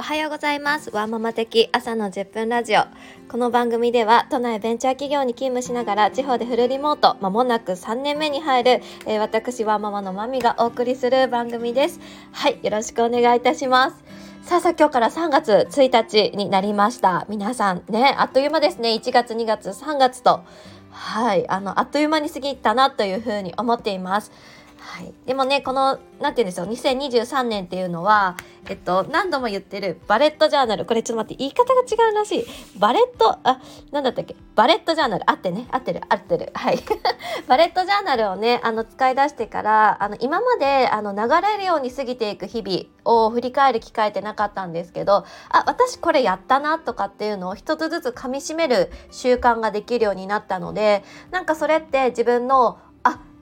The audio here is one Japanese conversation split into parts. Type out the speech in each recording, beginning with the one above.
おはようございます。ワンママ的朝の10分ラジオ。この番組では都内ベンチャー企業に勤務しながら地方でフルリモート間もなく3年目に入る、えー、私ワンママのマミがお送りする番組です。はいよろしくお願いいたします。さあさあ今日から3月1日になりました。皆さんねあっという間ですね。1月2月3月と。はいあのあっという間に過ぎたなというふうに思っています。はい、でもねこの何て言うんですよ2023年っていうのはえっと何度も言ってるバレットジャーナル。これちょっと待って言い方が違うらしい。バレットあ何だったっけ？バレットジャーナル。あってね。合ってる。合ってる。はい。バレットジャーナルをねあの使い出してからあの今まであの流れるように過ぎていく日々を振り返る機会ってなかったんですけどあ私これやったなとかっていうのを一つずつ噛みしめる習慣ができるようになったのでなんかそれって自分の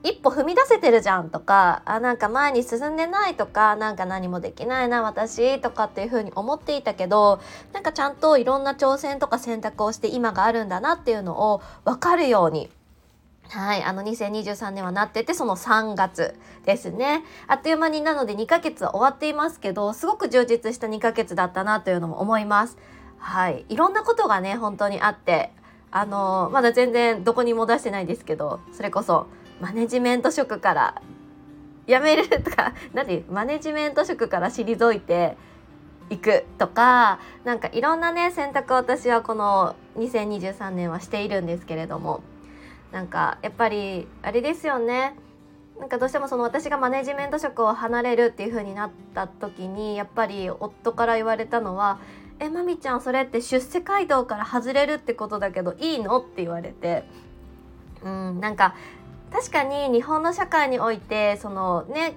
一歩踏み出せてるじゃんとかあなんか前に進んでないとかなんか何もできないな私とかっていう風に思っていたけどなんかちゃんといろんな挑戦とか選択をして今があるんだなっていうのを分かるようにはい、あの2023年はなっててその3月ですね。あっという間になので2ヶ月は終わっていますけどすごく充実した2ヶ月だったなというのも思います。はいいろんなことがね本当にあってあのまだ全然どこにも出してないですけどそれこそマネジメント職から辞めるとか 何？マネジメント職から退いていくとかなんかいろんなね選択を私はこの2023年はしているんですけれどもなんかやっぱりあれですよね。なんかどうしてもその私がマネジメント職を離れるっていう風になった時にやっぱり夫から言われたのは「えまみちゃんそれって出世街道から外れるってことだけどいいの?」って言われて。うんなんか確かに日本の社会においてそのね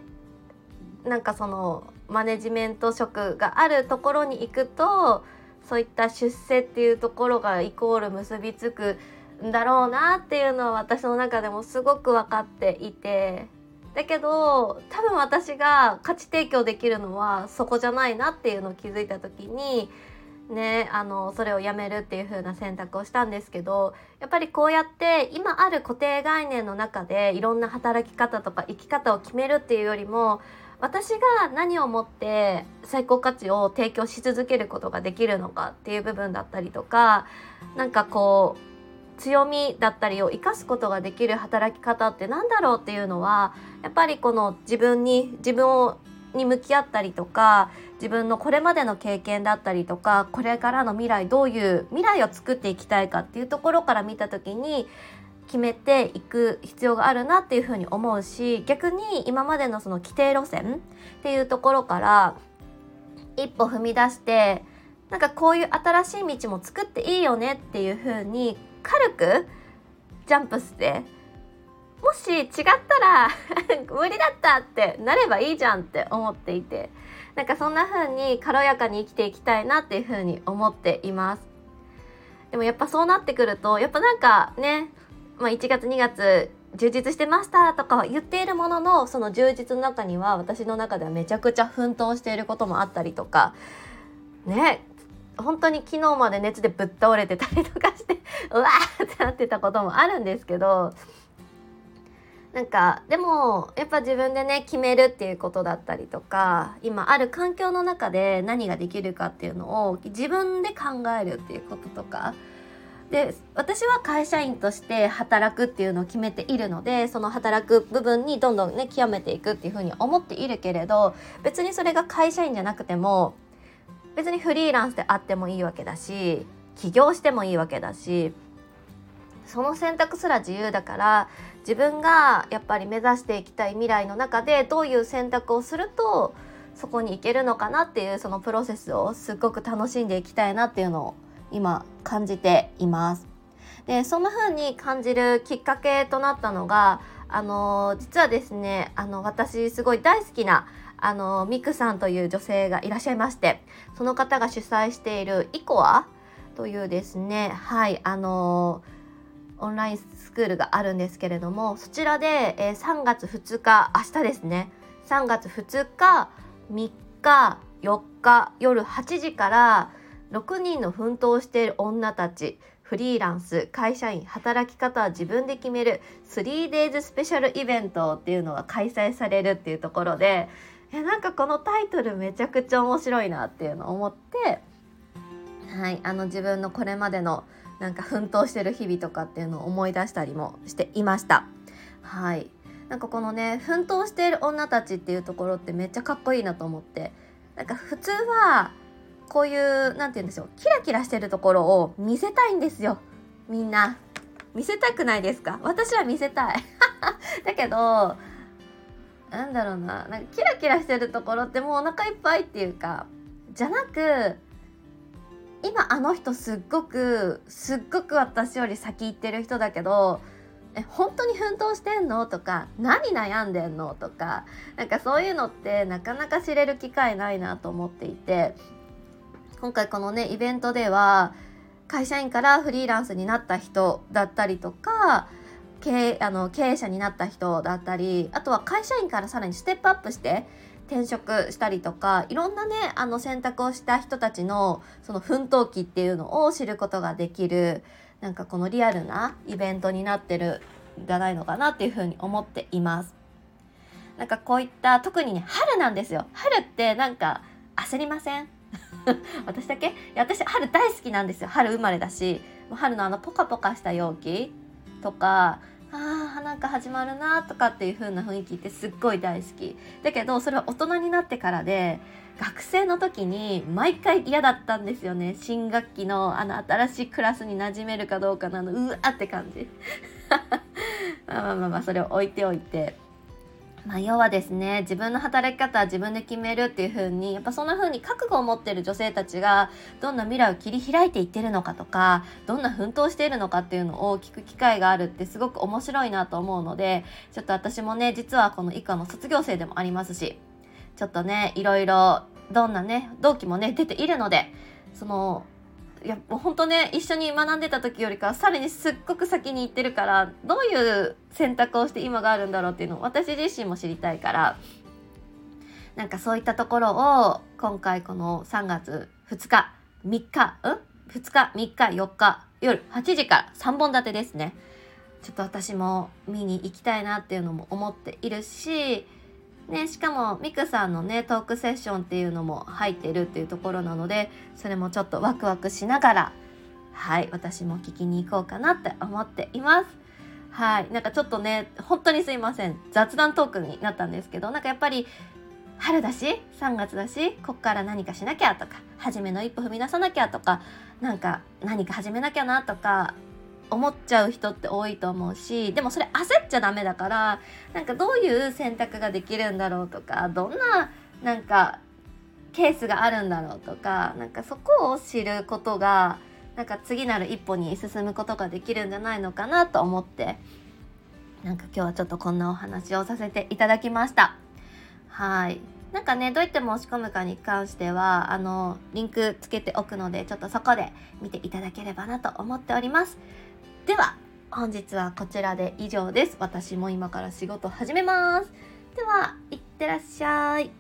なんかそのマネジメント職があるところに行くとそういった出世っていうところがイコール結びつくんだろうなっていうのは私の中でもすごく分かっていて。だけど多分私が価値提供できるのはそこじゃないなっていうのを気づいた時にねあのそれをやめるっていう風な選択をしたんですけどやっぱりこうやって今ある固定概念の中でいろんな働き方とか生き方を決めるっていうよりも私が何をもって最高価値を提供し続けることができるのかっていう部分だったりとかなんかこう強みだったりを生かすことができる働き方って何だろうっていうのはやっぱりこの自分に自分をに向き合ったりとか自分のこれまでの経験だったりとかこれからの未来どういう未来を作っていきたいかっていうところから見た時に決めていく必要があるなっていうふうに思うし逆に今までのその規定路線っていうところから一歩踏み出してなんかこういう新しい道も作っていいよねっていうふうに軽くジャンプしてもし違ったら 無理だったってなればいいじゃんって思っていてなんかそんな風に軽やかに生きていきたいなっていう風に思っています。でもやっぱそうなってくるとやっぱなんかね、まあ、1月2月充実してましたとかは言っているもののその充実の中には私の中ではめちゃくちゃ奮闘していることもあったりとかね本当に昨日まで熱でぶっ倒れてたりとかしてうわーってなってたこともあるんですけどなんかでもやっぱ自分でね決めるっていうことだったりとか今ある環境の中で何ができるかっていうのを自分で考えるっていうこととか。で私は会社員として働くっていうのを決めているのでその働く部分にどんどんね極めていくっていうふうに思っているけれど別にそれが会社員じゃなくても別にフリーランスであってもいいわけだし起業してもいいわけだしその選択すら自由だから自分がやっぱり目指していきたい未来の中でどういう選択をするとそこに行けるのかなっていうそのプロセスをすっごく楽しんでいきたいなっていうのを今感じています。でそんな風に感じるきっかけとなったのがあの実はですねあの私すごい大好きなあのミクさんという女性がいらっしゃいましてその方が主催しているイコアというですねはいあのオンラインスクールがあるんですけれどもそちらで、えー、3月2日明日ですね。3月2日3日4日夜8時から6人の奮闘している女たちフリーランス会社員働き方は自分で決める 3days スペシャルイベントっていうのが開催されるっていうところでえなんかこのタイトルめちゃくちゃ面白いなっていうのを思ってはいあの自分のこれまでのなんか奮闘してる日々とかっていうのを思い出したりもしていました。はい。なんかこのね奮闘している女たちっていうところってめっちゃかっこいいなと思って。なんか普通はこういう何て言うんでしょうキラキラしてるところを見せたいんですよ。みんな。見せたくないですか？私は見せたい。だけどなんだろうな。なんかキラキラしてるところってもうお腹いっぱいっていうかじゃなく今あの人すっごくすっごく私より先行ってる人だけどえ本当に奮闘してんの？とか何悩んでんの？とかなんかそういうのってなかなか知れる機会ないなと思っていて今回このねイベントでは会社員からフリーランスになった人だったりとか経あの経営者になった人だったりあとは会社員からさらにステップアップして転職したりとかいろんなねあの選択をした人たちのその奮闘期っていうのを知ることができるなんかこのリアルなイベントになってるんじゃないのかなっていうふうに思っています。なんかこういった特にね春なんですよ。春ってなんか焦りません？私だけ？いや私春大好きなんですよ春生まれだし春のあのポカポカした陽気とかあなんか始まるなとかっていう風な雰囲気ってすっごい大好き。だけどそれは大人になってからで学生の時に毎回嫌だったんですよね。新学期のあの新しいクラスに馴染めるかどうかなのうわって感じ。まあまあまあまあそれを置いておいて。まあ、要はですね。自分の働き方は自分で決めるっていう風にやっぱそんな風に覚悟を持ってる女性たちがどんな未来を切り開いていってるのかとかどんな奮闘しているのかっていうのを聞く機会があるってすごく面白いなと思うのでちょっと私もね実はこの以下の卒業生でもありますしちょっとねいろいろどんなね同期もね出ているのでそのいやもう本当ね一緒に学んでた時よりかさらにすっごく先に行ってるからどういう選択をして今があるんだろうっていうのを私自身も知りたいからなんかそういったところを今回この3月2日3日うん？2日3日4日夜8時から3本立てですね。ちょっと私も見に行きたいなっていうのも思っているしね、しかもミクさんのねトークセッションっていうのも入ってるっていうところなのでそれもちょっとワクワクしながらはい私も聞きに行こうかなって思っています。はいなんかちょっとね本当にすいません雑談トークになったんですけどなんかやっぱり春だし3月だしこっから何かしなきゃとか初めの一歩踏み出さなきゃとかなんか何か始めなきゃなとか思っちゃう人って多いと思うしでもそれ焦っちゃダメだからなんかどういう選択ができるんだろうとかどんななんかケースがあるんだろうとかなんかそこを知ることがなんか次なる一歩に進むことができるんじゃないのかなと思ってなんか今日はちょっとこんなお話をさせていただきました。はいなんかねどうやって申し込むかに関してはあのリンクつけておくのでちょっとそこで見ていただければなと思っております。では本日はこちらで以上です。私も今から仕事始めます。ではいってらっしゃい。